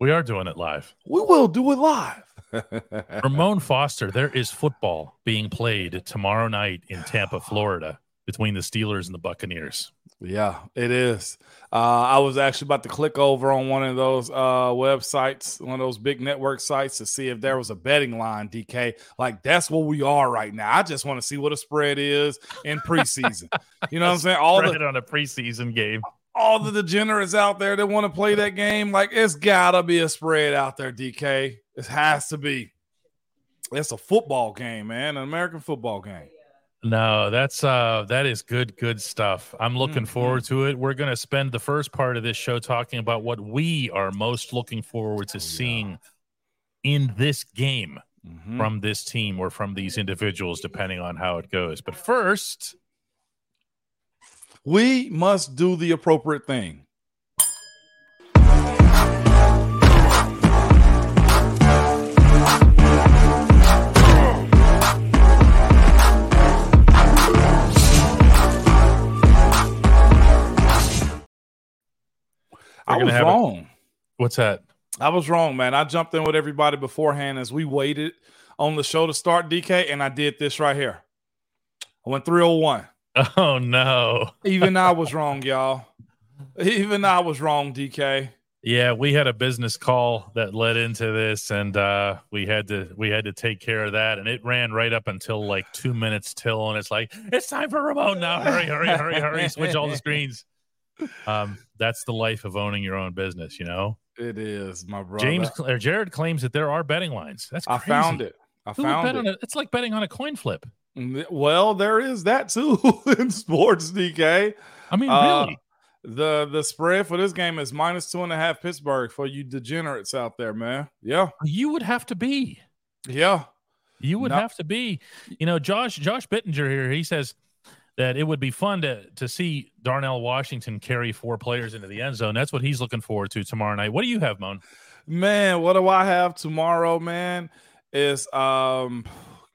We are doing it live. We will do it live. Ramon Foster, there is football being played tomorrow night in Tampa, Florida, between the Steelers and the Buccaneers. Yeah, it is. Uh, I was actually about to click over on one of those uh, websites, one of those big network sites, to see if there was a betting line. DK, like that's what we are right now. I just want to see what a spread is in preseason. you know what I'm saying? All the on a preseason game. All the degenerates out there that want to play that game, like it's gotta be a spread out there. DK, it has to be. It's a football game, man, an American football game. No, that's uh that is good good stuff. I'm looking mm-hmm. forward to it. We're going to spend the first part of this show talking about what we are most looking forward to oh, seeing yeah. in this game mm-hmm. from this team or from these individuals depending on how it goes. But first, we must do the appropriate thing. I was wrong. A, what's that? I was wrong, man. I jumped in with everybody beforehand as we waited on the show to start, DK, and I did this right here. I went 301. Oh no. Even I was wrong, y'all. Even I was wrong, DK. Yeah, we had a business call that led into this, and uh, we had to we had to take care of that, and it ran right up until like two minutes till, and it's like it's time for remote now. Hurry, hurry, hurry, hurry! Switch all the screens um, that's the life of owning your own business, you know. It is, my brother. James or Jared claims that there are betting lines. That's crazy. I found it. I Who found it. A, it's like betting on a coin flip. Well, there is that too in sports, DK. I mean, uh, really. The the spread for this game is minus two and a half Pittsburgh for you degenerates out there, man. Yeah. You would have to be. Yeah. You would have to be. You know, Josh Josh Bittinger here, he says that it would be fun to to see Darnell Washington carry four players into the end zone. That's what he's looking forward to tomorrow night. What do you have, Moan? Man, what do I have tomorrow, man? Is um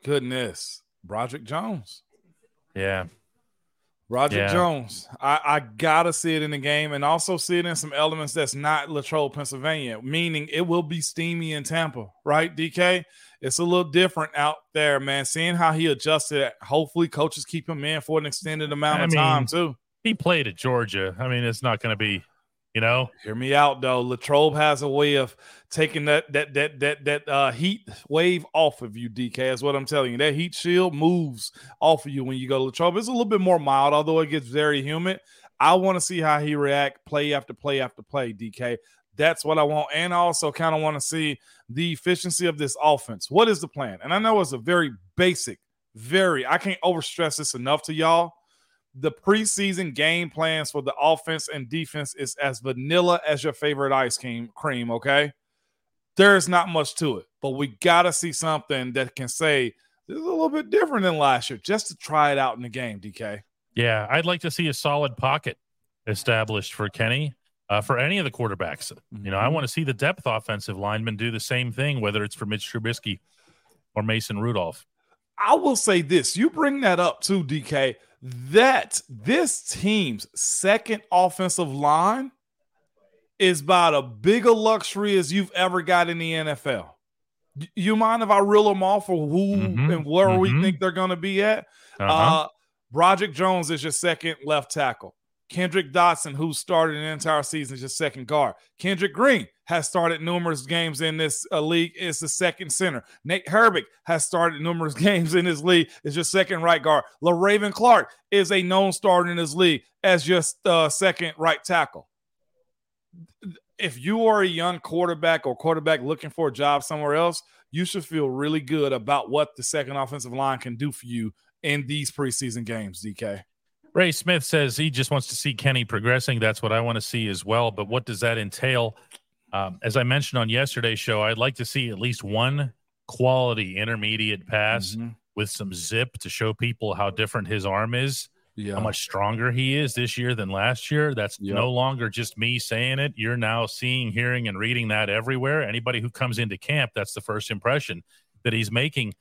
goodness, Broderick Jones. Yeah. Roger yeah. Jones. I, I gotta see it in the game and also see it in some elements that's not Latrobe, Pennsylvania, meaning it will be steamy in Tampa, right? DK it's a little different out there, man. Seeing how he adjusted. Hopefully, coaches keep him in for an extended amount I of mean, time too. He played at Georgia. I mean, it's not going to be, you know. Hear me out though. Latrobe has a way of taking that that that that that uh, heat wave off of you. DK is what I'm telling you. That heat shield moves off of you when you go to Latrobe. It's a little bit more mild, although it gets very humid. I want to see how he react play after play after play. DK. That's what I want. And I also kind of want to see the efficiency of this offense. What is the plan? And I know it's a very basic, very, I can't overstress this enough to y'all. The preseason game plans for the offense and defense is as vanilla as your favorite ice cream, cream okay? There's not much to it, but we got to see something that can say this is a little bit different than last year just to try it out in the game, DK. Yeah, I'd like to see a solid pocket established for Kenny uh, for any of the quarterbacks. Mm-hmm. You know, I mm-hmm. want to see the depth offensive linemen do the same thing, whether it's for Mitch Trubisky or Mason Rudolph. I will say this: you bring that up too, DK. That this team's second offensive line is about a bigger luxury as you've ever got in the NFL. You mind if I reel them off for who mm-hmm. and where mm-hmm. we think they're going to be at? Uh-huh. Uh, Broderick Jones is your second left tackle. Kendrick Dotson, who started an entire season, is your second guard. Kendrick Green has started numerous games in this uh, league. Is the second center. Nate Herbig has started numerous games in this league. Is your second right guard. Le'Raven Clark is a known starter in this league as just uh, second right tackle. If you are a young quarterback or quarterback looking for a job somewhere else, you should feel really good about what the second offensive line can do for you in these preseason games, DK. Ray Smith says he just wants to see Kenny progressing. That's what I want to see as well. But what does that entail? Um, as I mentioned on yesterday's show, I'd like to see at least one quality intermediate pass mm-hmm. with some zip to show people how different his arm is, yeah. how much stronger he is this year than last year. That's yep. no longer just me saying it. You're now seeing, hearing, and reading that everywhere. Anybody who comes into camp, that's the first impression that he's making.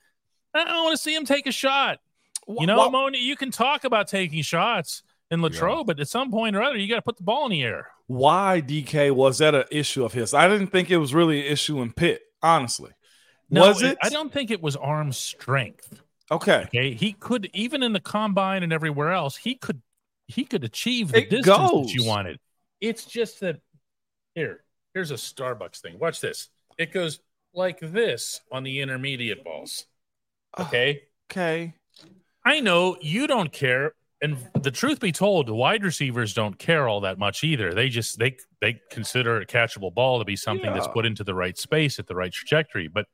I want to see him take a shot. You know, well, Moni, you can talk about taking shots. And Latrobe, yeah. but at some point or other, you got to put the ball in the air. Why DK was that an issue of his? I didn't think it was really an issue in Pitt, honestly. No, was it? I don't think it was arm strength. Okay. Okay. He could even in the combine and everywhere else, he could he could achieve the it distance goes. that you wanted. It's just that here, here's a Starbucks thing. Watch this. It goes like this on the intermediate balls. Okay. Okay. I know you don't care. And the truth be told, wide receivers don't care all that much either. They just they they consider a catchable ball to be something yeah. that's put into the right space at the right trajectory. But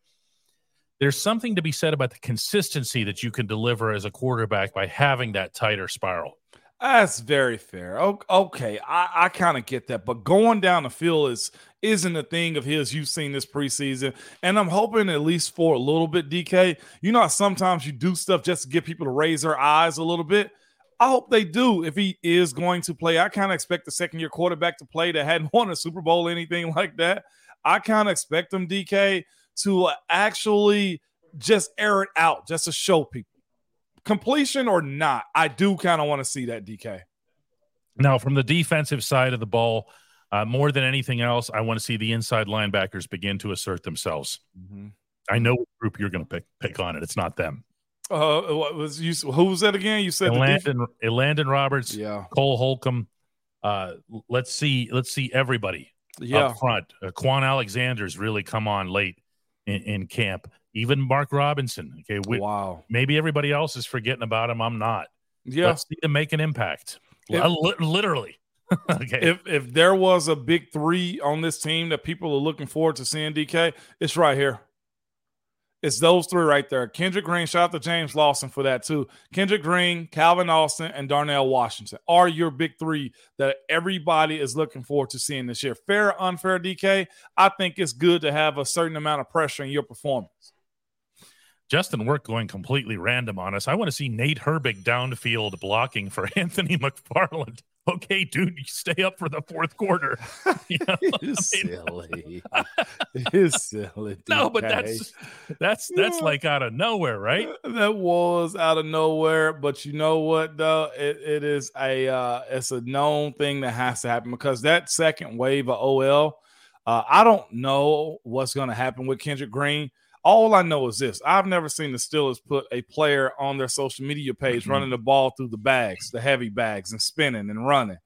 there's something to be said about the consistency that you can deliver as a quarterback by having that tighter spiral. That's very fair. Okay, I, I kind of get that, but going down the field is isn't a thing of his you've seen this preseason, and I'm hoping at least for a little bit. DK, you know, sometimes you do stuff just to get people to raise their eyes a little bit. I hope they do if he is going to play. I kind of expect the second year quarterback to play that hadn't won a Super Bowl, or anything like that. I kind of expect them, DK, to actually just air it out just to show people completion or not. I do kind of want to see that DK. Now, from the defensive side of the ball, uh, more than anything else, I want to see the inside linebackers begin to assert themselves. Mm-hmm. I know what group you're going to pick pick on it. It's not them. Uh, what was you? Who was that again? You said Landon, Landon Roberts, yeah, Cole Holcomb. Uh, let's see, let's see everybody yeah. up front. Uh, Kwon Alexander's really come on late in, in camp. Even Mark Robinson. Okay, we, wow. Maybe everybody else is forgetting about him. I'm not. Yeah, let's see him make an impact. If, literally. okay. If if there was a big three on this team that people are looking forward to seeing, DK, it's right here. It's those three right there. Kendrick Green, shout out to James Lawson for that too. Kendrick Green, Calvin Austin, and Darnell Washington are your big three that everybody is looking forward to seeing this year. Fair or unfair, DK? I think it's good to have a certain amount of pressure in your performance. Justin Work going completely random on us. I want to see Nate Herbig downfield blocking for Anthony McFarland okay, dude, you stay up for the fourth quarter. You know? it's silly. it's silly. No, but that's that's that's yeah. like out of nowhere, right? That was out of nowhere. But you know what though? It, it is a uh it's a known thing that has to happen because that second wave of OL, uh, I don't know what's gonna happen with Kendrick Green. All I know is this: I've never seen the Steelers put a player on their social media page mm-hmm. running the ball through the bags, the heavy bags, and spinning and running.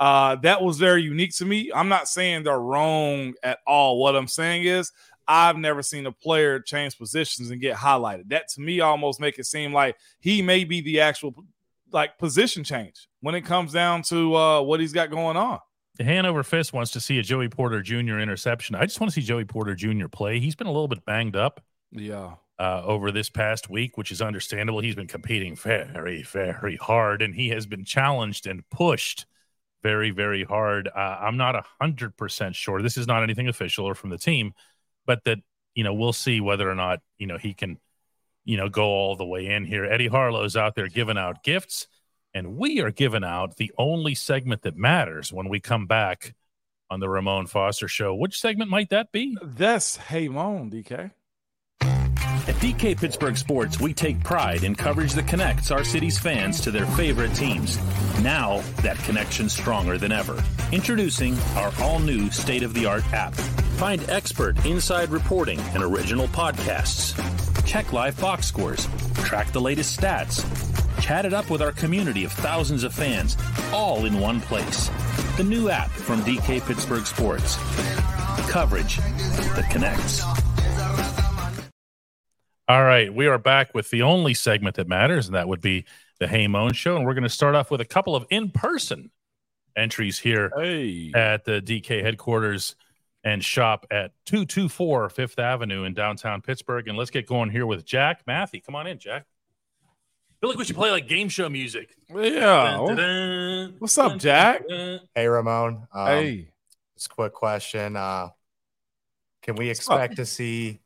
Uh, that was very unique to me. I'm not saying they're wrong at all. What I'm saying is I've never seen a player change positions and get highlighted. That to me almost make it seem like he may be the actual like position change when it comes down to uh, what he's got going on. The Hanover Fist wants to see a Joey Porter Jr. interception. I just want to see Joey Porter Jr. play. He's been a little bit banged up. Yeah. Uh, over this past week, which is understandable. He's been competing very, very hard, and he has been challenged and pushed very, very hard. Uh, I'm not a hundred percent sure. This is not anything official or from the team, but that you know we'll see whether or not you know he can, you know, go all the way in here. Eddie Harlow's out there giving out gifts and we are giving out the only segment that matters when we come back on the Ramon Foster Show. Which segment might that be? That's Hey Moan, DK. At DK Pittsburgh Sports, we take pride in coverage that connects our city's fans to their favorite teams. Now, that connection's stronger than ever. Introducing our all new state of the art app. Find expert inside reporting and original podcasts. Check live box scores, track the latest stats Chat it up with our community of thousands of fans, all in one place. The new app from DK Pittsburgh Sports. Coverage that connects. All right, we are back with the only segment that matters, and that would be the Hey Moan Show. And we're going to start off with a couple of in person entries here hey. at the DK headquarters and shop at 224 Fifth Avenue in downtown Pittsburgh. And let's get going here with Jack Matthew. Come on in, Jack feel like we should play like game show music. Yeah. Dun, dun, dun, What's up, Jack? Hey, Ramon. Um, hey. Just a quick question. Uh, can we expect to see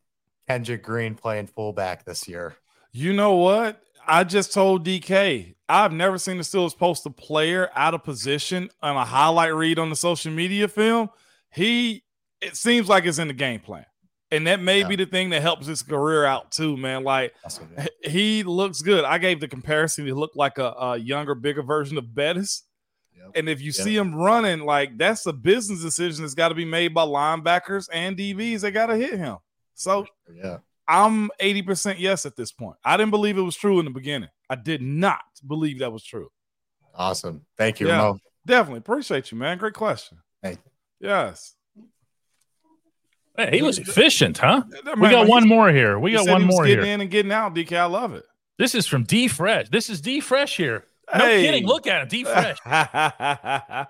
Kendrick Green playing fullback this year? You know what? I just told DK I've never seen the Steelers post a player out of position on a highlight read on the social media film. He it seems like it's in the game plan. And that may Yeah. be the thing that helps his career out too, man. Like That's what it is. he looks good. I gave the comparison. He looked like a, a younger, bigger version of Bettis. Yep. And if you Yep. see him running, like that's a business decision that's got to be made by linebackers and DBs. They got to hit him. So Yeah. I'm 80% yes at this point. I didn't believe it was true in the beginning. I did not believe that was true. Awesome. Thank you, Yeah. Ramon. Definitely appreciate you, man. Great question. Thank Yes. Hey, he was efficient, huh? That We got one more here. We got one he more getting here. in and getting out. DK, I love it. This is from D Fresh. This is D Fresh here. No Hey. kidding. Look at him. D Fresh.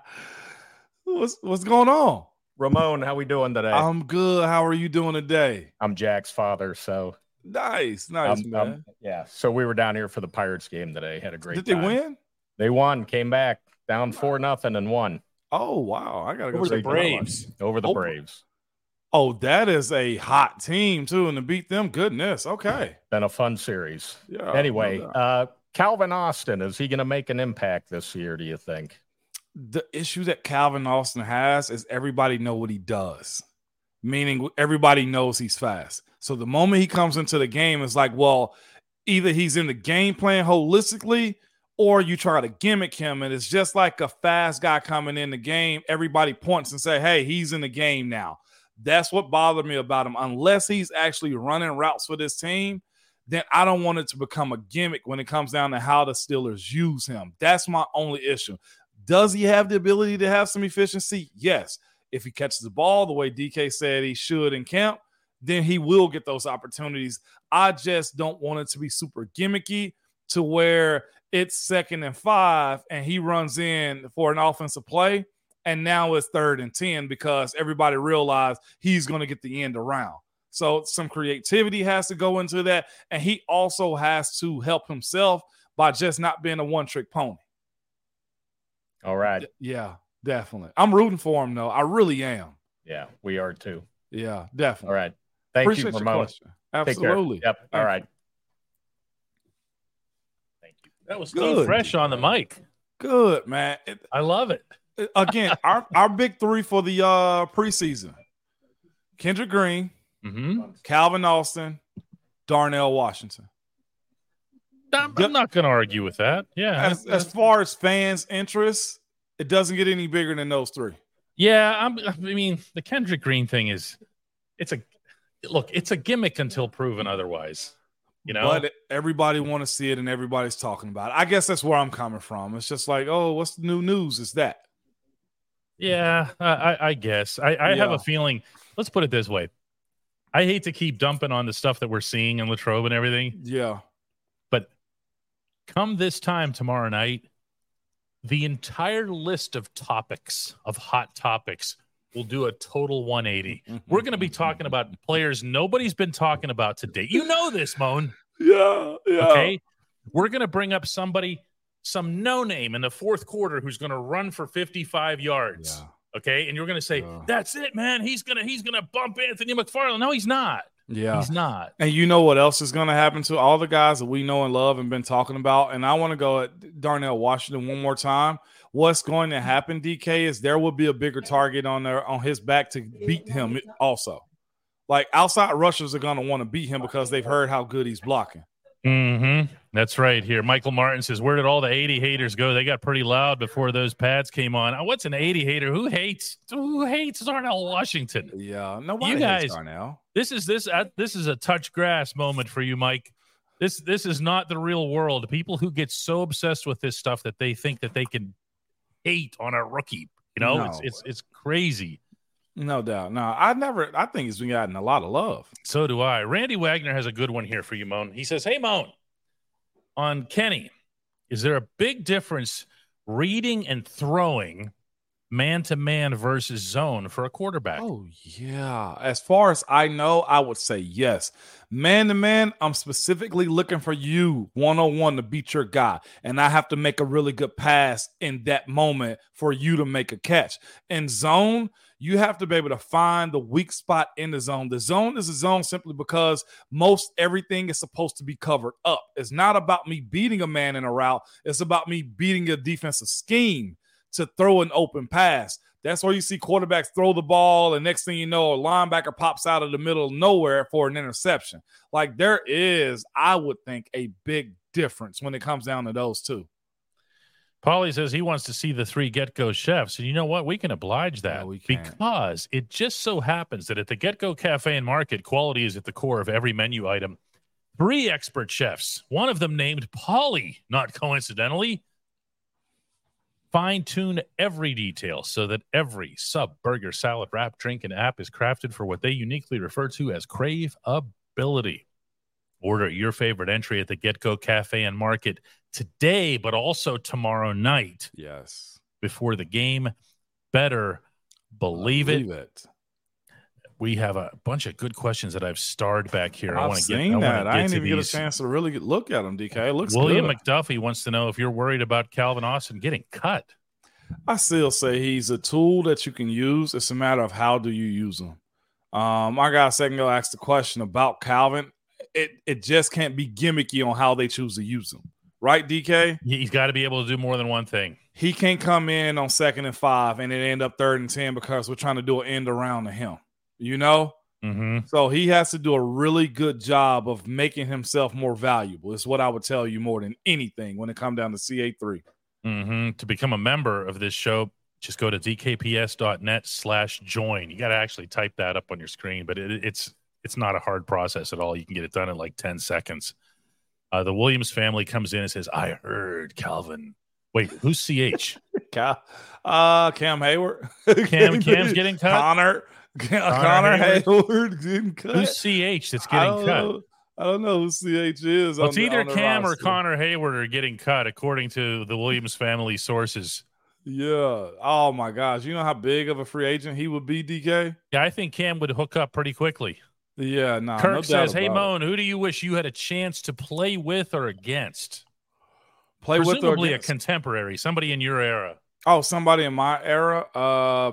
what's what's going on? Ramon, how we doing today? I'm good. How are you doing today? I'm Jack's father, so Nice, nice, I'm- man. I'm- yeah. So we were down here for the Pirates game today. Had a great. Did they time. win? They won. Came back down four nothing and won Oh wow! I gotta go Over the check that out. Braves. over the Oh. Braves. Oh, that is a hot team too, and to beat them, goodness. Okay. Been a fun series. Yeah. anyway, no uh, Calvin Austin is he going to make an impact this year? Do you think? the issue that Calvin Austin has is everybody know what he does, meaning everybody knows he's fast. So the moment he comes into the game, it's like, well, either he's in the game plan holistically, or you try to gimmick him, and it's just like a fast guy coming in the game. Everybody points and say, "Hey, he's in the game now." That's what bothered me about him. Unless he's actually running routes for this team, then I don't want it to become a gimmick when it comes down to how the Steelers use him. That's my only issue. Does he have the ability to have some efficiency? Yes. If he catches the ball the way DK said he should in camp, then he will get those opportunities. I just don't want it to be super gimmicky to where it's second and five and he runs in for an offensive play and now it's third and 10 because everybody realized he's going to get the end around. So some creativity has to go into that. And he also has to help himself by just not being a one trick pony. All right. Yeah, definitely. I'm rooting for him though. I really am. Yeah, we are too. Yeah, definitely. right. Thank Appreciate you, your Ramon. question. Take care. Absolutely. Yep. All Thank right. Thank you. That was Good. D Fresh on the mic. Good, man. It- I love it. Again, our, our big three for the uh preseason. Kendrick Green, hmm Calvin Austin, Darnell Washington. I'm, I'm not going to argue with that. Yeah. As, as far as fans' interest, it doesn't get any bigger than those three. Yeah, I'm, I mean, the Kendrick Green thing is, it's a look, it's a gimmick until proven otherwise. You know, But everybody want to see it and everybody's talking about it. I guess that's where I'm coming from. It's just like, oh, what's the new news? Is that? Yeah, I, I, guess I, I have a feeling. Let's put it this way: I hate to keep dumping on the stuff that we're seeing in Latrobe and everything, Yeah. but come this time tomorrow night, the entire list of topics of hot topics will do a total 180. We're going to be talking about players nobody's been talking about today. You know this, Moan. Yeah. Yeah. Okay. We're going to bring up somebody, some no name in the fourth quarter who's going to run for 55 yards. Yeah. Okay. And you're going to say, Yeah. that's it, man. He's going to, he's going to bump Anthony McFarland. No, he's not. Yeah. He's not. And you know what else is going to happen to all the guys that we know and love and been talking about? And I want to go at Darnell Washington one more time. What's going to happen, DK, is there will be a bigger target on there on his back to beat him also. Like outside rushers are going to want to beat him because they've heard how good he's blocking. Mm-hmm. That's right here. Michael Martin says, Where did all the 80 haters go? They got pretty loud before those pads came on. Uh, What's an 80 hater? Who hates who hates Darnell Washington? Yeah, no, nobody You hates guys- Darnell. This is this uh, this is a touch grass moment for you, Mike. This this is not the real world. People who get so obsessed with this stuff that they think that they can hate on a rookie. You know, it's No. it's it's crazy. No doubt. No, I've never. I think he's been gotten a lot of love. So do I. Randy Wagner has a good one here for you, Moan. He says, Hey, Moan, on Kenny, is there a big difference reading and throwing man to man versus zone for a quarterback? Oh yeah. As far as I know, I would say yes. Man to man, I'm specifically looking for you one on one to beat your guy, and I have to make a really good pass in that moment for you to make a catch. In zone, you have to be able to find the weak spot in the zone. The zone is a zone simply because most everything is supposed to be covered up. It's not about me beating a man in a route, it's about me beating a defensive scheme to throw an open pass. That's where you see quarterbacks throw the ball, and next thing you know, a linebacker pops out of the middle of nowhere for an interception. Like there is, I would think, a big difference when it comes down to those two. Paulie says he wants to see the three GetGo chefs. And you know what? We can oblige that No, can't. because it just so happens that at the GetGo Cafe and Market, quality is at the core of every menu item. Three expert chefs, one of them named Polly, not coincidentally, fine tune every detail so that every sub, burger, salad, wrap, drink, and app is crafted for what they uniquely refer to as crave ability. Order your favorite entry at the GetGo Cafe and Market today, but also tomorrow night Yes. before the game. Better believe it. it. We have a bunch of good questions that I've starred back here. I I've want to get. seen I. I didn't even get a chance to really get, look at them, DK. It looks William good. McDuffie wants to know if you're worried about Calvin Austin getting cut. I still say he's a tool that you can use. It's a matter of how do you use him. Um, I got a second go ask the question about Calvin. It it just can't be gimmicky on how they choose to use him, right? DK. He- He's got to be able to do more than one thing. He can't come in on second and five and then end up third and ten because we're trying to do an end around to him. You know, Mm-hmm. so he has to do a really good job of making himself more valuable. Is what I would tell you more than anything when it comes down to CA three. Mm-hmm. To become a member of this show, just go to dkps.net slash join. You got to actually type that up on your screen, but it, it's it's not a hard process at all. You can get it done in like 10 seconds. Uh, the Williams family comes in and says, I heard Calvin. Wait, who's CH? Cal, uh, Cam Heyward. Cam Cam's getting cut? Connor. Connor, Heyward? Heyward getting cut. Who's CH that's getting cut? Know. I don't know who CH is. Well, it's the- either Cam or. Connor Heyward are getting cut, according to the Williams family sources. Yeah. Oh my gosh. You know how big of a free agent he would be, DK? Yeah, I think Cam would hook up pretty quickly. Yeah. Nah, Kirk no doubt says, "Hey. Moan, who do you wish you had a chance to play with or against? play with or Presumably a contemporary, somebody in your era." Oh, somebody in my era. Uh,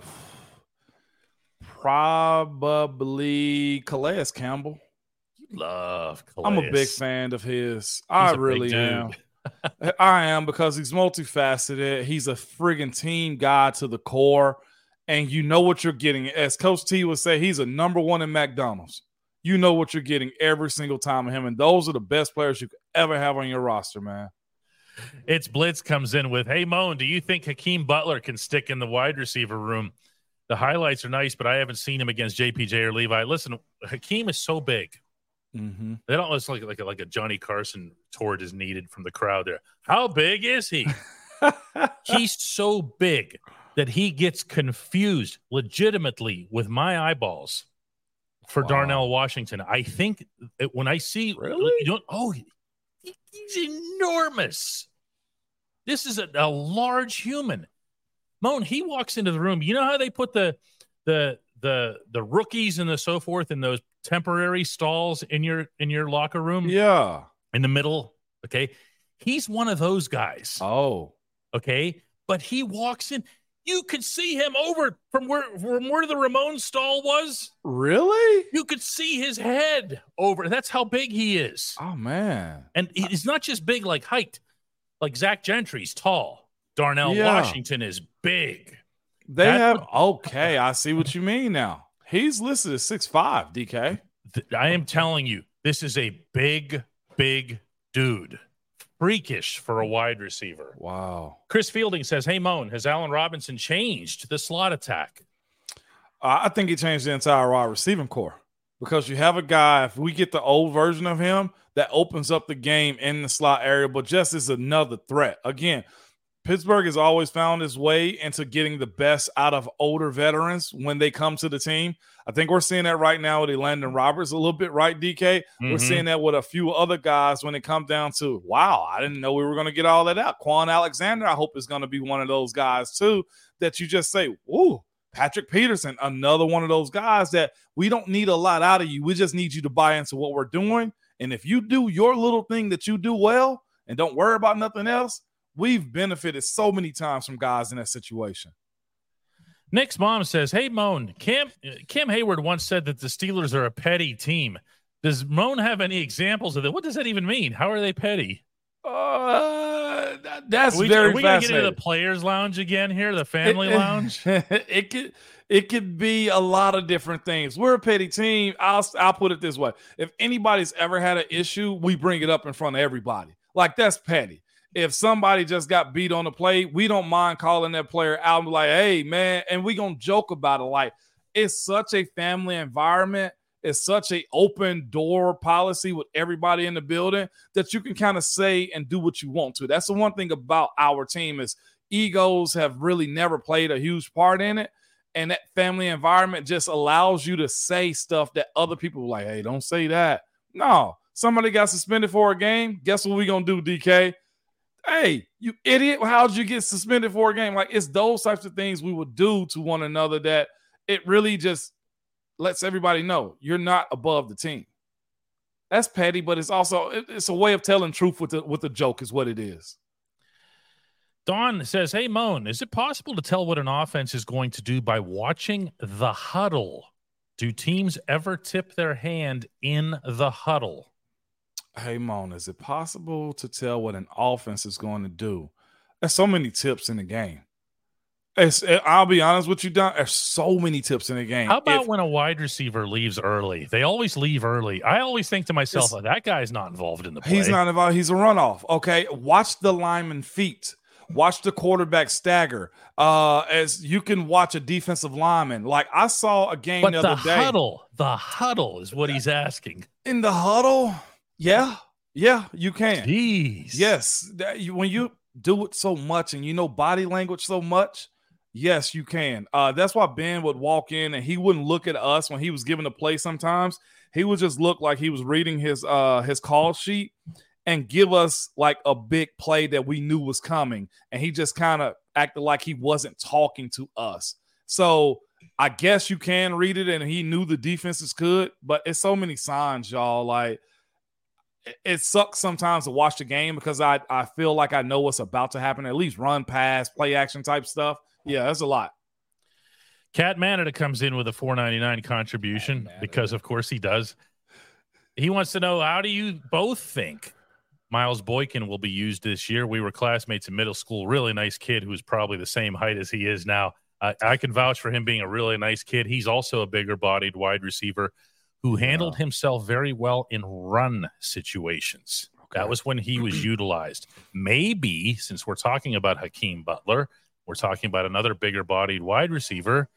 probably Calais Campbell. You love. I'm a big fan of his. He's I really am. I am because he's multifaceted. He's a friggin' team guy to the core, and you know what you're getting. As Coach T would say, he's a number one in McDonald's. You know what you're getting every single time of him, and those are the best players you could ever have on your roster, man. It's Blitz comes in with, "Hey Moan, do you think Hakeem Butler can stick in the wide receiver room? The highlights are nice, but I haven't seen him against JPJ or Levi. Listen, Hakeem is so big. Mm-hmm. They don't look like like a, like a Johnny Carson toward is needed from the crowd there. How big is he? He's so big that he gets confused legitimately with my eyeballs for Wow. Darnell Washington. I think that when I see Really? you don't, oh, he- he's enormous. This is a, a large human. Moan, he walks into the room. You know how they put the the the the rookies and the so forth in those temporary stalls in your in your locker room yeah. in the middle. Okay. He's one of those guys. Oh. Okay. But he walks in. You could see him over from where from where the Ramon stall was. Really? You could see his head over. That's how big he is. Oh man. And he's not just big like height, like Zach Gentry's tall. Darnell Yeah. Washington is big. They That's have okay. I see what you mean now. He's listed as six five. DK. I am telling you, this is a big, big dude. Freakish for a wide receiver. Wow. Chris Fielding says, Hey, Moan, has Allen Robinson changed the slot attack? Uh, I think he changed the entire wide receiving corps because you have a guy. If we get the old version of him, that opens up the game in the slot area, but just is another threat. Again, Pittsburgh has always found its way into getting the best out of older veterans when they come to the team. I think we're seeing that right now with Landon Roberts a little bit, right, DK? We're Mhm. seeing that with a few other guys when it comes down to, wow, I didn't know we were going to get all that out. Kwon Alexander, I hope is going to be one of those guys too that you just say, whoa, Patrick Peterson, another one of those guys that we don't need a lot out of you. We just need you to buy into what we're doing. And if you do your little thing that you do well and don't worry about nothing else, we've benefited so many times from guys in that situation. Nick's mom says, Hey, Moan, Cam, Cam Heyward once said that the Steelers are a petty team. Does Moan have any examples of that? What does that even mean? How are they petty? Uh, that- that's Are we, very are we gonna get into the players' lounge again here, the family It- lounge? it could it could be a lot of different things. We're a petty team. I'll I'll put it this way: if anybody's ever had an issue, we bring it up in front of everybody. Like that's petty. If somebody just got beat on the play, we don't mind calling that player out and be like, "Hey, man," and we gonna joke about it. Like it's such a family environment. It's such a open door policy with everybody in the building that you can kind of say and do what you want to. That's the one thing about our team is egos have really never played a huge part in it. And that family environment just allows you to say stuff that other people like, hey, don't say that. No, somebody got suspended for a game. Guess what we gonna do, DK? Hey, you idiot! How'd you get suspended for a game? Like it's those types of things we would do to one another that it really just lets everybody know you're not above the team. That's petty, but it's also it's a way of telling truth with the with the joke, is what it is. Don says, Hey, Moan, is it possible to tell what an offense is going to do by watching the huddle? Do teams ever tip their hand in the huddle? Hey, Mon, is it possible to tell what an offense is going to do? There's so many tips in the game. It's, I'll be honest with you, Don. There's so many tips in the game. How about If- when a wide receiver leaves early? They always leave early. I always think to myself, "Oh, that guy's not involved in the play. he's not involved? He's a runoff. Okay, watch the lineman feet. Watch the quarterback stagger. Uh, as you can watch a defensive lineman. Like I saw a game But the the other day huddle, the huddle is what he's asking. in the huddle. Yeah, yeah, you can. Jeez. Yes, that you, when you do it so much and you know body language so much, yes, you can. Uh, that's why Ben would walk in and he wouldn't look at us when he was giving a play. Sometimes he would just look like he was reading his uh his call sheet and give us like a big play that we knew was coming, and he just kind of acted like he wasn't talking to us. So I guess you can read it, and he knew the defenses could, but it's so many signs, y'all. Like it- sucks sometimes to watch the game because I, I feel like I know what's about to happen. At least run, pass, play action type stuff. Yeah, that's a lot. Cat Manada comes in with a 499 contribution because of course he does. He wants to know how do you both think Miles Boykin will be used this year? We were classmates in middle school. Really nice kid who's probably the same height as he is now. I, I can vouch for him being a really nice kid. He's also a bigger bodied wide receiver who handled himself very well in run situations. That was when he was utilized. Maybe since we're talking about Hakeem Butler, we're talking about another bigger bodied wide receiver.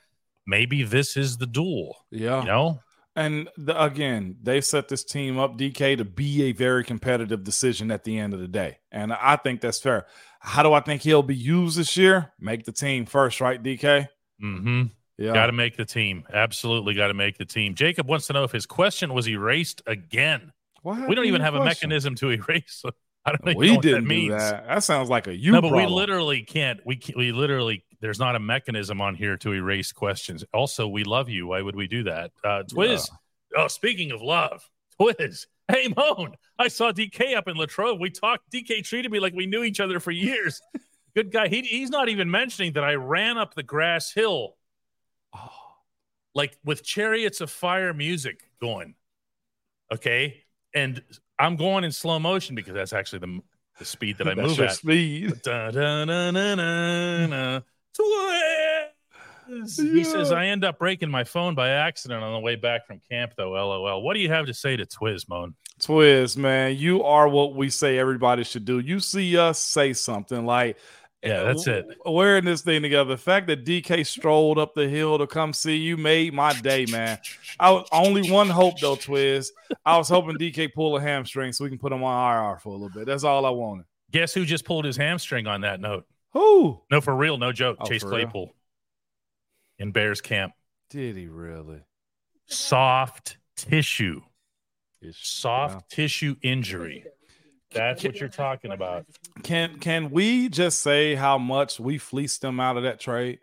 Maybe this is the duel. Yeah. You know, And the, again, they set this team up, DK, to be a very competitive decision at the end of the day. And I think that's fair. How do I think he'll be used this year? Make the team first, right, DK? mm-hmm. Yeah. got to make the team. Absolutely got to make the team. Jacob wants to know if his question was erased again. What We don't even have to a mechanism to erase. I don't even We know didn't that do means. that. That sounds like a you no, but we literally can't. We we literally there's not a mechanism on here to erase questions. Also, we love you. Why would we do that? Uh, Twiz. Oh, speaking of love, Twiz. Hey, Moan. I saw DK up in Latrobe. We talked. DK treated me like we knew each other for years. Good guy. He, he's not even mentioning that I ran up the grass hill, like with chariots of fire music going. Okay, and I'm going in slow motion because that's actually the the speed that I move at. speed. Da, da, na, na. Twiz. He says I end up breaking my phone by accident on the way back from camp, though. LOL. What do you have to say to Twiz, Moan? Twiz, man, you are what we say everybody should do. You see us say something like, Yeah, that's it. We're in this thing together. The fact that DK strolled up the hill to come see you made my day, man. I was only one hope though, Twiz. I was hoping DK pull a hamstring so we can put him on IR for a little bit. That's all I wanted. Guess who just pulled his hamstring on that note? Who No, for real, no joke. Oh, Chase for real? Claypool in Bears camp. did he really? Soft tissue, It's- soft Wow. tissue injury. That's what you're talking about. Can can we just say how much we fleeced them out of that trade?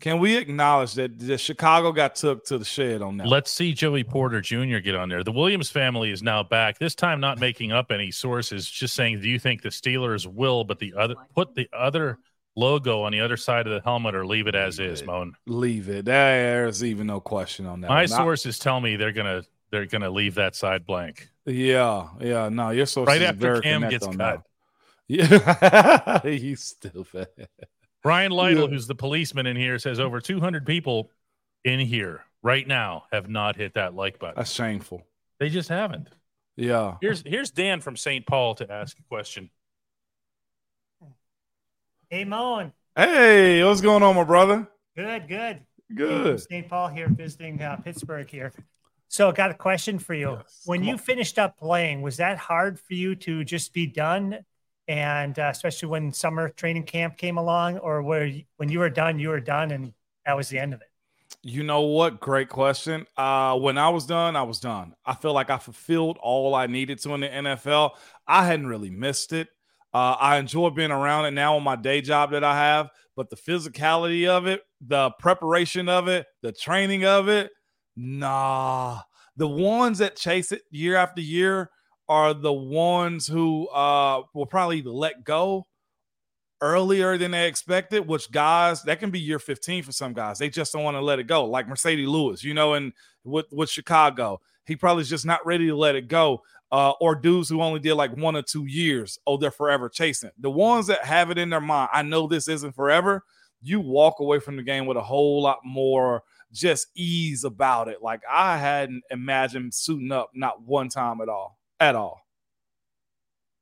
Can we acknowledge that, that Chicago got took to the shed on that? Let's see Joey Porter Jr. get on there. The Williams family is now back. This time, not making up any sources, just saying, "Do you think the Steelers will?" But the other put the other logo on the other side of the helmet or leave it as is. Moan. Leave it. There's even no question on that. My one. I- sources tell me they're gonna they're gonna leave that side blank. Yeah, yeah. No, you're so Right is after very Cam connect gets cut. that. Yeah, he's stupid. Brian Lytle, Yeah. who's the policeman in here, says over 200 people in here right now have not hit that like button. That's shameful. They just haven't. Yeah. Here's here's Dan from St. Paul to ask a question. Hey, Moan. Hey, what's going on, my brother? Good, good. Good. St. Paul here visiting uh, Pittsburgh here. So, I got a question for you. Yes, When you on. finished up playing, was that hard for you to just be done? And uh, especially when summer training camp came along, or where you, when you were done, you were done, and that was the end of it. You know what? Great question. Uh, when I was done, I was done. I feel like I fulfilled all I needed to in the NFL. I hadn't really missed it. Uh, I enjoy being around it now on my day job that I have, but the physicality of it, the preparation of it, the training of it, nah. The ones that chase it year after year are the ones who uh, will probably let go earlier than they expected, which guys that can be year 15 for some guys. They just don't want to let it go, like Marcedes Lewis, you know, and with, with Chicago, he probably is just not ready to let it go. Uh, or dudes who only did like one or two years, oh, they're forever chasing. The ones that have it in their mind, I know this isn't forever. You walk away from the game with a whole lot more just ease about it. Like I hadn't imagined suiting up not one time at all, at all.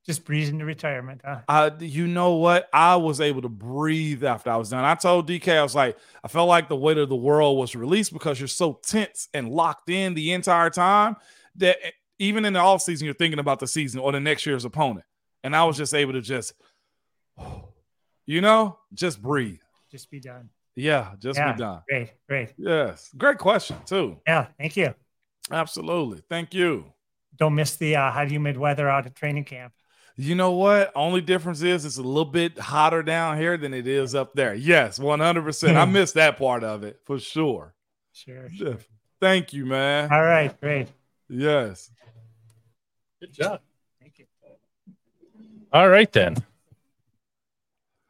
Just breezing to retirement, huh? Uh, you know what? I was able to breathe after I was done. I told DK, I was like, I felt like the weight of the world was released because you're so tense and locked in the entire time that even in the off season, you're thinking about the season or the next year's opponent. And I was just able to just, you know, just breathe. Just be done. Yeah, just Yeah. be done. Great, great. Yes. Great question, too. Yeah, thank you. Absolutely. Thank you. Don't miss the uh, hot humid weather out at training camp. You know what? Only difference is it's a little bit hotter down here than it is up there. Yes, 100%. I missed that part of it for sure. Sure. Def- Thank you, man. All right, great. Yes. Good job. Thank you. All right then.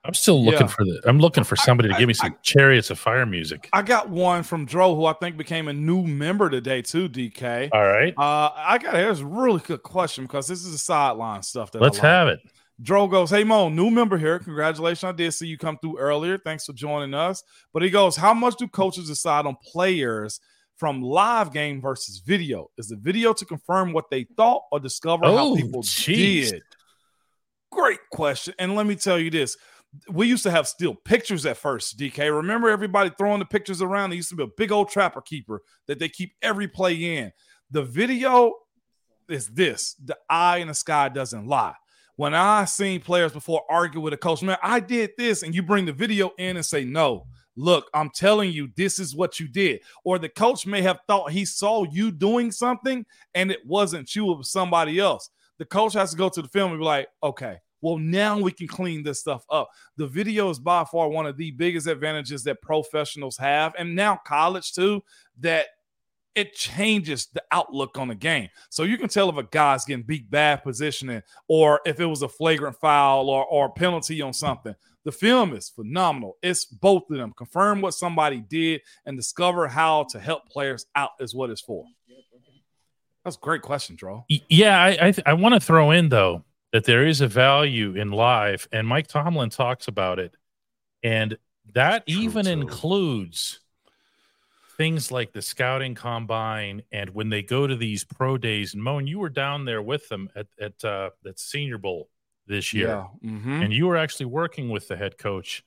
I'm still looking Yeah. for the I'm looking for somebody to give me some chariots of fire music. I got one from Dro, who I think became a new member today, too, DK. All right. Uh, I got here's a really good question because this is the sideline stuff that Let's I like. have it. Dro goes, Hey Mo, new member here. Congratulations. I did see you come through earlier. Thanks for joining us. But he goes, How much do coaches decide on players from live game versus video? Is the video to confirm what they thought or discover how Oh, people jeez. did? Great question. And let me tell you this. We used to have still pictures at first, DK. Remember everybody throwing the pictures around? There used to be a big old trapper keeper that they keep every play in. The video is this the eye in the sky doesn't lie. When I seen players before argue with a coach, man, I did this, and you bring the video in and say, no, look, I'm telling you, this is what you did. Or the coach may have thought he saw you doing something and it wasn't you, it was somebody else. The coach has to go to the film and be like, okay, well, now we can clean this stuff up. The video is by far one of the biggest advantages that professionals have, and now college too, that it changes the outlook on the game. So you can tell if a guy's getting beat bad positioning or if it was a flagrant foul or, or penalty on something. The film is phenomenal. It's both of them. Confirm what somebody did and discover how to help players out is what it's for. That's a great question, Dro. Yeah, I I, th- I want to throw in though that there is a value in live, and Mike Tomlin talks about it, and that True, even includes things like the scouting combine and when they go to these pro days. And Moan, you were down there with them at at uh, that Senior Bowl this year, Mhm. and you were actually working with the head coach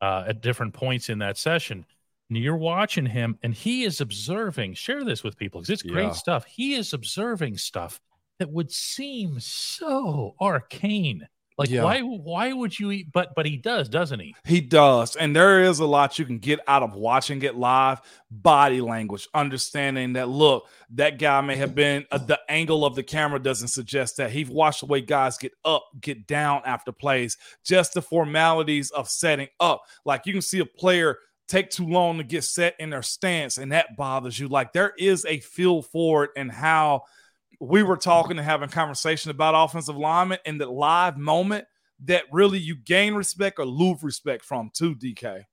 uh, at different points in that session. And you're watching him, and he is observing. Share this with people because it's great Yeah. stuff. He is observing stuff that would seem so arcane. Like Yeah. why? Why would you? Eat? But but he does, doesn't he? He does. And there is a lot you can get out of watching it live. Body language, understanding that, look, that guy may have been, uh, the angle of the camera doesn't suggest that. He's watched the way guys get up, get down after plays, just the formalities of setting up. Like you can see a player take too long to get set in their stance, and that bothers you. Like there is a feel for it and how we were talking and having conversation about offensive linemen in the live moment that really you gain respect or lose respect from too, DK.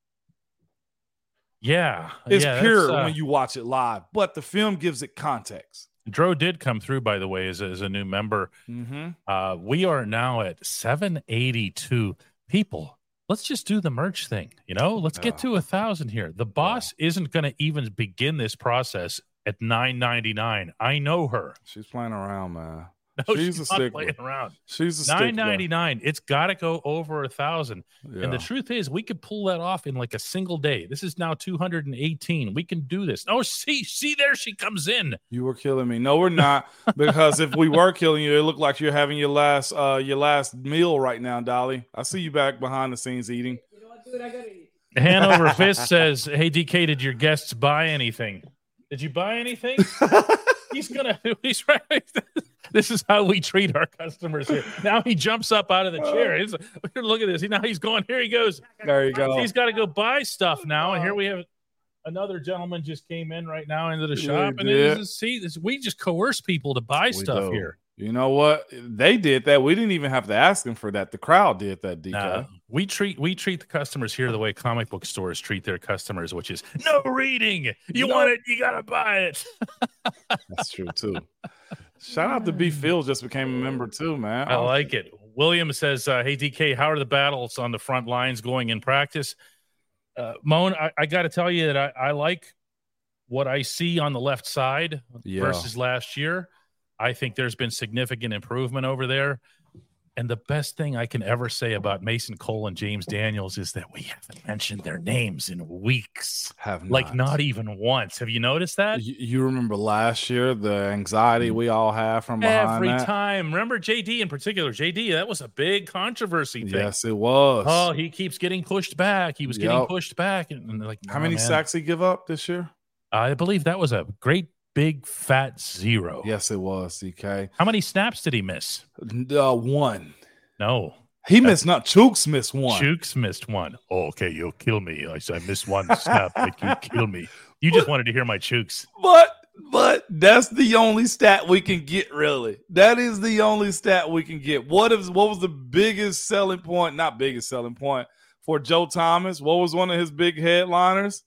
Yeah, It's yeah, pure uh, when you watch it live, but the film gives it context. Dro did come through, by the way, as a, as a new member. Mm-hmm. Uh, we are now at 782 people. Let's just do the merch thing. You know, let's get to a thousand here. The boss isn't going to even begin this process at 999. I know her. She's playing around, man. No, She's she's, a not playing around. She's a stickler. 999. It's got to go over a thousand. Yeah. And the truth is, we could pull that off in like a single day. This is now 218. We can do this. Oh, see, see, there she comes in. You were killing me. No, we're not. because if we were killing you, it looked like you're having your last uh your last meal right now, Dolly. I see you back behind the scenes eating. Hanover Fist says, "Hey DK, did your guests buy anything? Did you buy anything?" he's gonna. He's right. This is how we treat our customers here. Now he jumps up out of the chair. He's, look at this. Now he's going. Here he goes. There you go. He's got to go buy stuff now. And here we have another gentleman just came in right now into the shop. And did. this is, see, this, we just coerce people to buy We stuff do. here. You know what? They did that. We didn't even have to ask them for that. The crowd did that, DK. Nah, we treat we treat the customers here the way comic book stores treat their customers, which is no reading. You No. want it, you gotta buy it. That's true too. Shout out to B Phil just became a member too, man. I like it. William says, uh, "Hey DK, how are the battles on the front lines going in practice?" Uh, Moan, I, I got to tell you that I, I like what I see on the left side Yeah. versus last year. I think there's been significant improvement over there. And the best thing I can ever say about Mason Cole and James Daniels is that we haven't mentioned their names in weeks. have Like not even once. Have you noticed that? You, you remember last year the anxiety mm. we all have from behind Every that? time. Remember JD in particular. JD, that was a big controversy thing. Yes, it was. Oh, he keeps getting pushed back. He was getting pushed back. And, and like, How "Nah, many man." sacks he give up this year? I believe that was a great big fat zero. Yes, it was. DK How many snaps did he miss? uh, one. No. He missed not. Chuks missed one. Chuks missed one. Oh, okay, you'll kill me. I said I missed one snap. Like you kill me. You just wanted to hear my chooks. But but that's the only stat we can get. Really, that is the only stat we can get. What is what was the biggest selling point? Not biggest selling point for Joe Thomas. What was one of his big headliners?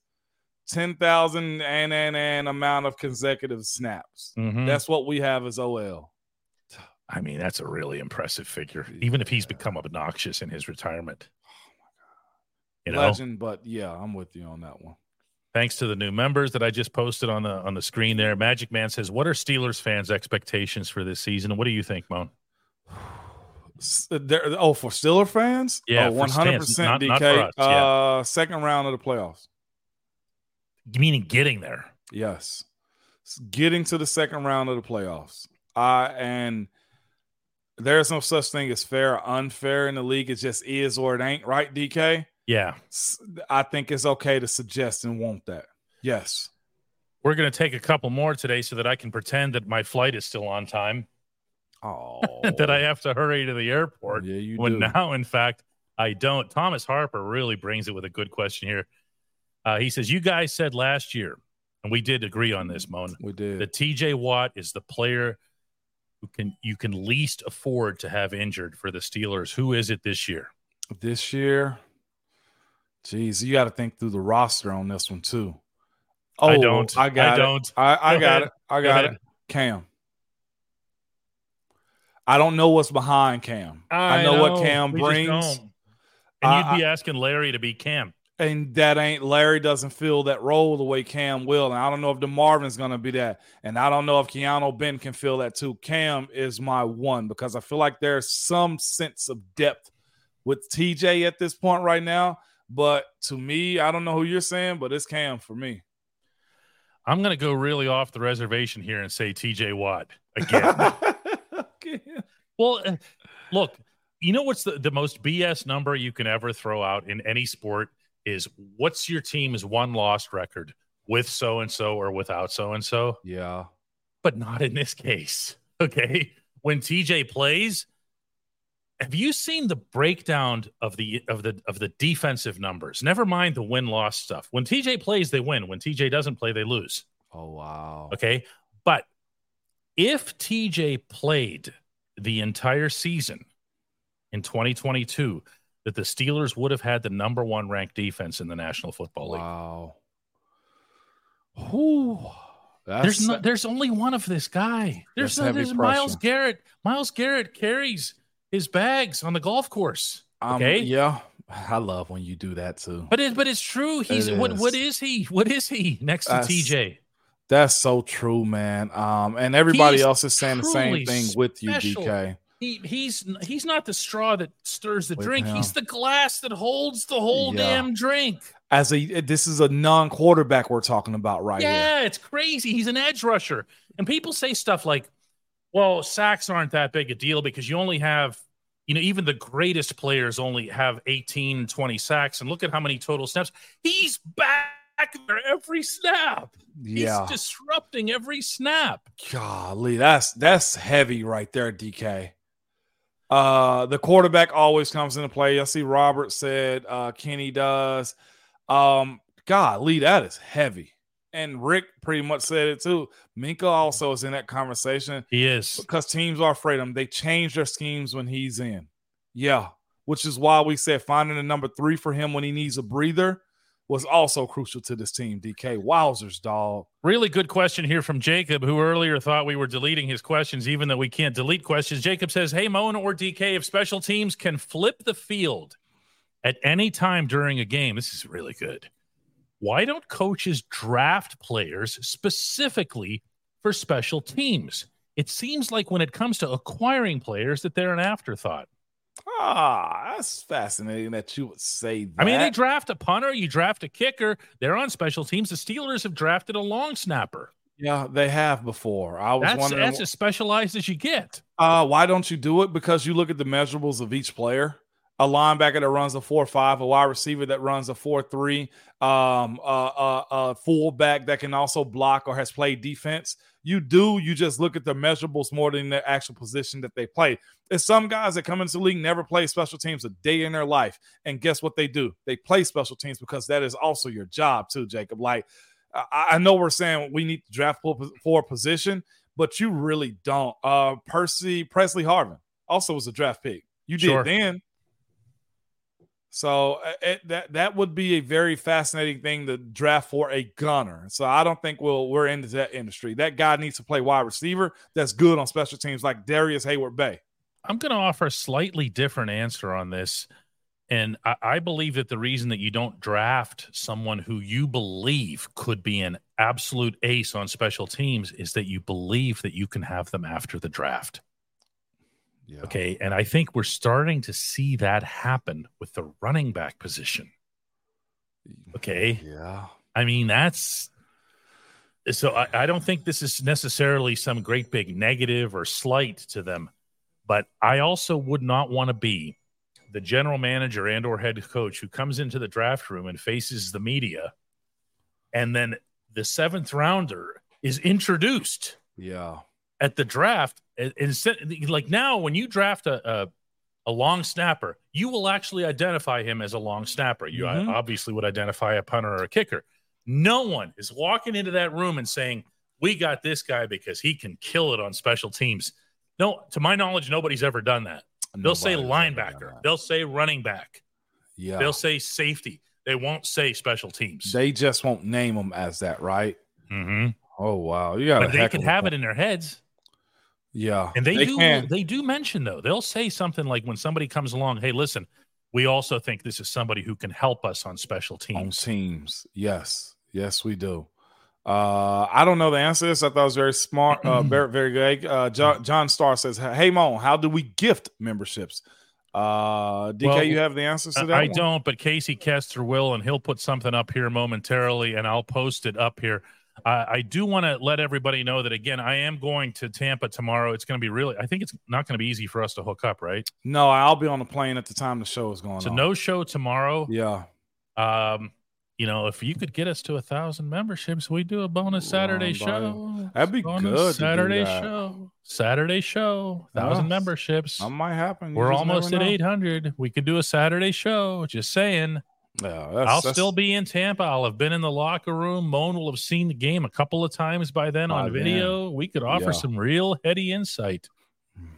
Ten thousand and and and amount of consecutive snaps. Mhm. That's what we have as OL. I mean, that's a really impressive figure, even if he's become obnoxious in his retirement. You know, Legend, but yeah, I'm with you on that one. thanks to the new members that I just posted on the on the screen there. Magic Man says, "What are Steelers fans' expectations for this season? What do you think, Moan?" Oh, for Steeler fans, Yeah, oh, one hundred percent DK. us, yeah. uh, second round of the playoffs. Meaning getting there. Yes. Getting to the second round of the playoffs. Uh, and there's no such thing as fair or unfair in the league. It just is or it ain't, right, DK? Yeah, I think it's okay to suggest and want that. Yes. we're going to take a couple more today so that I can pretend that my flight is still on time. Oh, that I have to hurry to the airport. Yeah, you when do. now, in fact, I don't. Thomas Harper really brings it with a good question here. Uh, he says, You guys said last year, and we did agree on this, Moan, we did. that TJ Watt is the player who can you can least afford to have injured for the Steelers. Who is it this year? this year, geez, you got to think through the roster on this one too. Oh, I don't. I got I it. don't. I, I Go got ahead. it. I got ahead. it. Cam. I don't know what's behind Cam. I, know, what Cam brings. And I- you'd be asking Larry to be Cam. And that ain't Larry doesn't fill that role the way Cam will. And I don't know if DeMarvin's going to be that. And I don't know if Keanu Ben can fill that too. Cam is my one because I feel like there's some sense of depth with TJ at this point right now. But to me, I don't know who you're saying, but it's Cam for me. I'm going to go really off the reservation here and say TJ Watt again. Okay. Well, uh, look, you know what's the, the most BS number you can ever throw out in any sport is what's your team's one lost record with so and so or without so and so, Yeah. but not in this case. Okay. When TJ plays, have you seen the breakdown of the of the of the defensive numbers? Never mind the win loss stuff. When TJ plays, they win. When TJ doesn't play, they lose. Oh, wow. Okay. But if TJ played the entire season in 2022, that the Steelers would have had the number one ranked defense in the National Football League. Wow. That's, There's no, there's only one of this guy. There's no, there's Myles. Garrett. Myles Garrett carries his bags on the golf course. um, okay. Yeah, I love when you do that too. But it, but it's true. He's It what what is. he? What is he next to That's- TJ? That's so true, man. Um, and everybody He's else is saying the same thing with you. DK. He he's he's not the straw that stirs the With drink. He's the glass that holds the whole Yeah. damn drink. As a this is a non-quarterback we're talking about right here. yeah, it's crazy. He's an edge rusher. And people say stuff like, well, sacks aren't that big a deal because you only have, you know, even the greatest players only have 18, 20 sacks. And look at how many total snaps. He's back there every snap. Yeah. He's disrupting every snap. Golly, that's that's heavy right there, DK. Uh the quarterback always comes into play. I see Robert said uh Kenny does. Um Lee, that is heavy. And Rick pretty much said it too. Minkah also is in that conversation He is. because teams are afraid of him. They change their schemes when he's in. Yeah, which is why we said finding a number three for him when he needs a breather was also crucial to this team. DK, wowzers, dog. Really good question here from Jacob, who earlier thought we were deleting his questions, even though we can't delete questions. Jacob says, Hey, Moan or DK, if special teams can flip the field at any time during a game, this is really good. Why don't coaches draft players specifically for special teams? It seems like when it comes to acquiring players that they're an afterthought. Ah, that's fascinating that you would say that. I mean, they draft a punter, you draft a kicker, they're on special teams. The Steelers have drafted a long snapper. yeah, they have before. I was That's, wondering, that's as specialized as you get. uh, why don't you do it? Because you look at the measurables of each player. A linebacker that runs a four-five, a wide receiver that runs a four-three, um, uh, uh, a fullback that can also block or has played defense. You do. You just look at the measurables more than the actual position that they play. There's some guys that come into the league never play special teams a day in their life, and guess what they do? They play special teams because that is also your job too, Jacob. Like I, know we're saying we need to draft for, for a position, but you really don't. Uh, Percy Pressley Harvin also was a draft pick. You did Sure. then. So uh, it, that that would be a very fascinating thing to draft for a gunner. So I don't think we'll we're into that industry. That guy needs to play wide receiver. That's good on special teams, like Darrius Heyward-Bey. I'm going to offer a slightly different answer on this. And I, I believe that the reason that you don't draft someone who you believe could be an absolute ace on special teams is that you believe that you can have them after the draft. Yeah. Okay. And I think we're starting to see that happen with the running back position. Mm-hmm. Okay. Yeah. I mean, that's so I, I don't think this is necessarily some great big negative or slight to them, but I also would not want to be the general manager and or head coach who comes into the draft room and faces the media and then the seventh rounder is introduced Yeah. At the draft and- and instead like now when you draft a, a a long snapper you will actually identify him as a long snapper. You Mhm. obviously would identify a punter or a kicker. No one is walking into that room and saying we got this guy because he can kill it on special teams. No to my knowledge nobody's ever done that. They'll say Nobody's ever linebacker. they'll say running back. Yeah. they'll say safety. They won't say special teams. They just won't name them as that, right? hmm Oh wow, you got. but they can have it in their heads Yeah, And they, do can. they do mention though. They'll say something like when somebody comes along, "Hey, listen, we also think this is somebody who can help us on special on teams." teams. Yes, yes, we do. Uh, I don't know the answer to this. I thought it was very smart, uh, very, very good. Uh, John, John Starr says, "Hey, Mon, how do we gift memberships?" Uh, DK, Well, you have the answers to that? I one? don't, but Casey Kester will, and he'll put something up here momentarily, and I'll post it up here. Uh, I do want to let everybody know that again, I am going to Tampa tomorrow. It's going to be really. I think it's not going to be easy for us to hook up, right? No, I'll be on the plane at the time the show is going a on. no show tomorrow. Yeah, Um, you know, if you could get us to a thousand memberships, we do a bonus Saturday show. That'd be Bonus good Saturday show. Saturday show. Thousand Yes. memberships. that might happen. You We're almost at eight hundred. We could do a Saturday show. Just saying. Yeah, that's, I'll that's- still be in Tampa. I'll have been in the locker room. Moan will have seen the game a couple of times by then By on then. video. We could offer Yeah. some real heady insight.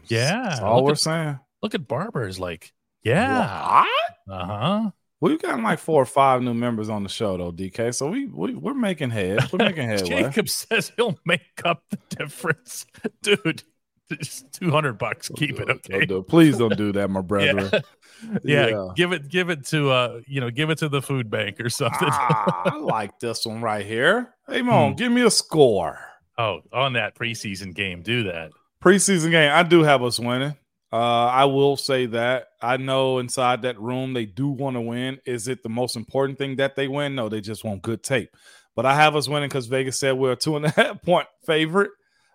Yeah, That's all look we're at- saying. Look at Barber's like, yeah, uh huh. We've got like four or five new members on the show though, DK. So we, we we're making heads. We're making headway. Jacob says he'll make up the difference, dude. Just two hundred bucks. Keep it okay. Don't do- Please don't do that, my brother. Yeah. yeah, Yeah. give it, give it to, uh, you know, give it to the food bank or something. Ah, I like this one right here. Hey, Mon, Hmm. give me a score. oh, on that preseason game, do that. Preseason game, I do have us winning. Uh, I will say that. I know inside that room they do want to win. Is it the most important thing that they win? No, they just want good tape. But I have us winning because Vegas said we're a two and a half point favorite.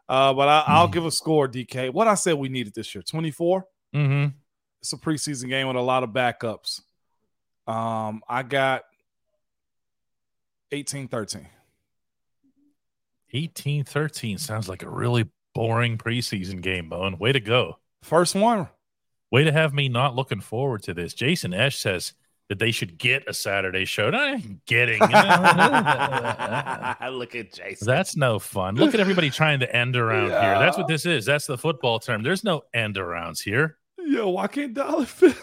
Uh, but I, I'll Mhm. give a score, DK. What I said we needed this year 24. Mm-hmm. It's a preseason game with a lot of backups. Um, I got 18 13. 18 13 sounds like a really boring preseason game, Bone. Way to go. First one. Way to have me not looking forward to this. Jason Esch says that they should get a Saturday show. Not getting. Look at Jason. That's no fun. Look at everybody trying to end around here. That's what this is. That's the football term. There's no end arounds here. Yo, why can't Dollar Phil?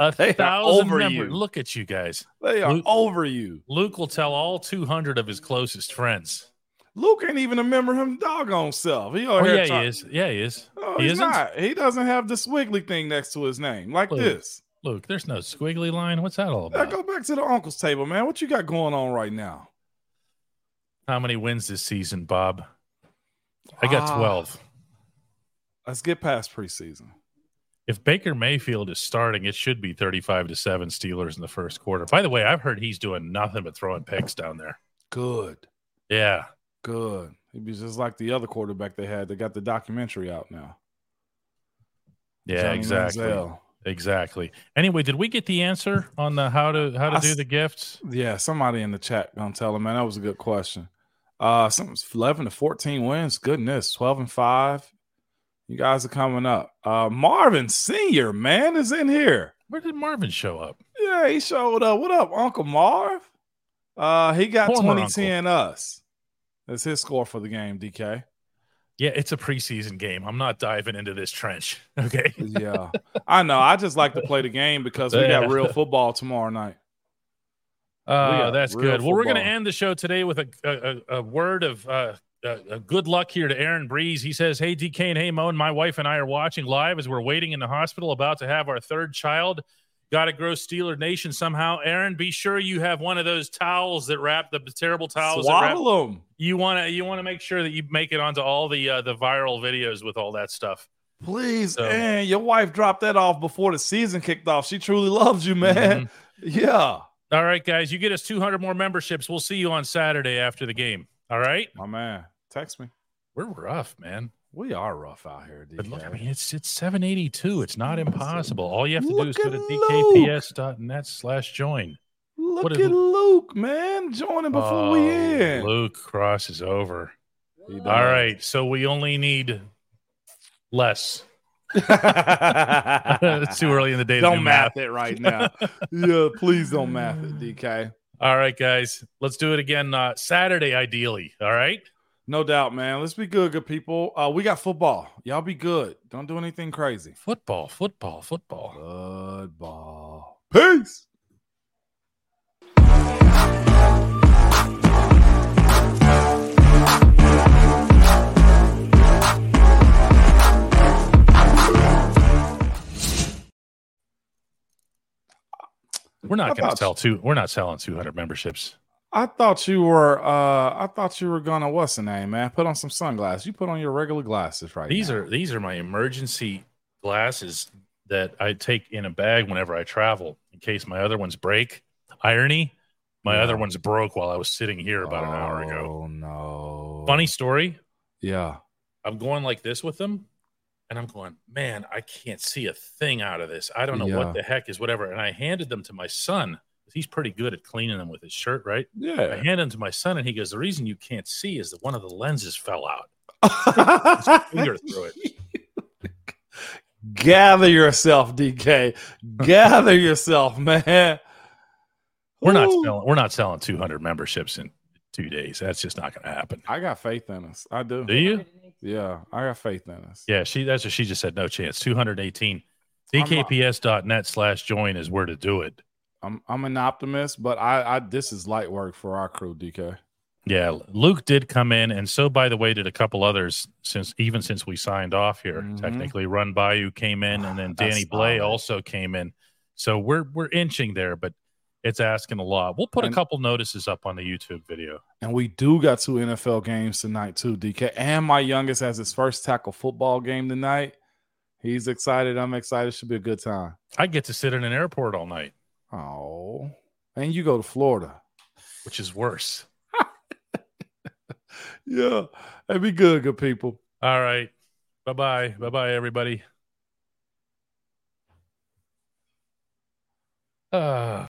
A They thousand over member- you. Look at you guys. They are Luke- over you. Luke will tell all 200 of his closest friends. Luke ain't even a member of him doggone self. He Oh, yeah, he is. Yeah, he is. Oh, He he's isn't? not. He doesn't have the swiggly thing next to his name like Luke, this. Luke, there's no squiggly line. What's that all Yeah, about? go back to the uncle's table, man. What you got going on right now? How many wins this season, Bob? I got Ah, 12. Let's get past preseason. If Baker Mayfield is starting, it should be 35 to 7 Steelers in the first quarter. By the way, I've heard he's doing nothing but throwing picks down there. Good. Yeah. Good. He'd be just like the other quarterback they had. They got the documentary out now. Yeah, Johnny exactly. Manziel. Exactly. Anyway, did we get the answer on the how to how to I do the gifts? Yeah, somebody in the chat gonna tell him, man. That was a good question. Uh, something's eleven to fourteen wins. Goodness, twelve and five. You guys are coming up. Uh, Marvin Senior, man, is in here. Where did Marvin show up? Yeah, he showed up. What up, Uncle Marv? Uh, he got Former 2010 us. That's his score for the game, DK. Yeah, it's a preseason game. I'm not diving into this trench. Okay. Yeah, I know. I just like to play the game because we got real football tomorrow night. Uh, got that's good. Well, we're going to end the show today with a, a, a- a word of uh, uh, uh, good luck here to Aaron Breeze. He says, Hey, DK and Hey, Moan, my wife and I are watching live as we're waiting in the hospital, about to have our third child. Got to grow Steeler Nation somehow. Aaron, be sure you have one of those towels that wrap the terrible towels. that wrap- Swaddle them. you want to you want to make sure that you make it onto all the uh, the viral videos with all that stuff. Please, So- man. Your wife dropped that off before the season kicked off. She truly loves you, man. Mhm. Yeah. All right, guys, you get us 200 more memberships. We'll see you on Saturday after the game. All right, My man. Text me. we're rough, man. We are rough out here, DK. But look, I mean, it's it's 782. It's not impossible. All you have to do is go to dkps.net slash join. Look what at is- Luke, man. Joining before we Oh, end. Luke Cross is over. All right, so we only need less. it's too early in the day don't do math math. it right now. yeah, please don't math it, DK. All right, guys, let's do it again uh, Saturday, ideally. All right. No doubt, man. Let's be good, good people. Uh, we got football. Y'all be good. Don't do anything crazy. Football, football, football. Football. Peace. We're not going to sell two. We're not selling 200 memberships. I thought you were uh I thought you were gonna what's the name, man? Put on some sunglasses. You put on your regular glasses right These now. are these are my emergency glasses that I take in a bag whenever I travel in case my other ones break. Irony, my other ones broke while I was sitting here about an hour ago. Oh no. Funny story. Yeah. I'm going like this with them, and I'm going, man, I can't see a thing out of this. I don't know Yeah. what the heck is whatever. And I handed them to my son. He's pretty good at cleaning them with his shirt, right? Yeah. I handed them to my son, and he goes, "The reason you can't see is that one of the lenses fell out." Finger through it. Gather yourself, DK. Gather yourself, man. We're not selling. We're not selling 200 memberships in two days. That's just not going to happen. I got faith in us. I do. Do you? Yeah, I got faith in us. Yeah. She. That's what she just said. No chance. 218. I'm DKPS.net slash join is where to do it. I'm I'm an optimist, but I, I this is light work for our crew, DK. Yeah, Luke did come in, and so by the way, did a couple others since even since we signed off here. Mhm. Technically, Run Bayou came in, and then Danny Blay also came in. So we're we're inching there, but it's asking a lot. We'll put And- a couple notices up on the YouTube video. And we do got two NFL games tonight too, DK. And my youngest has his first tackle football game tonight. He's excited. I'm excited. Should be a good time. I get to sit in an airport all night, Oh, and you go to Florida. which is worse. Yeah, that'd be good, good people. All right, bye bye, bye bye, everybody. Uh,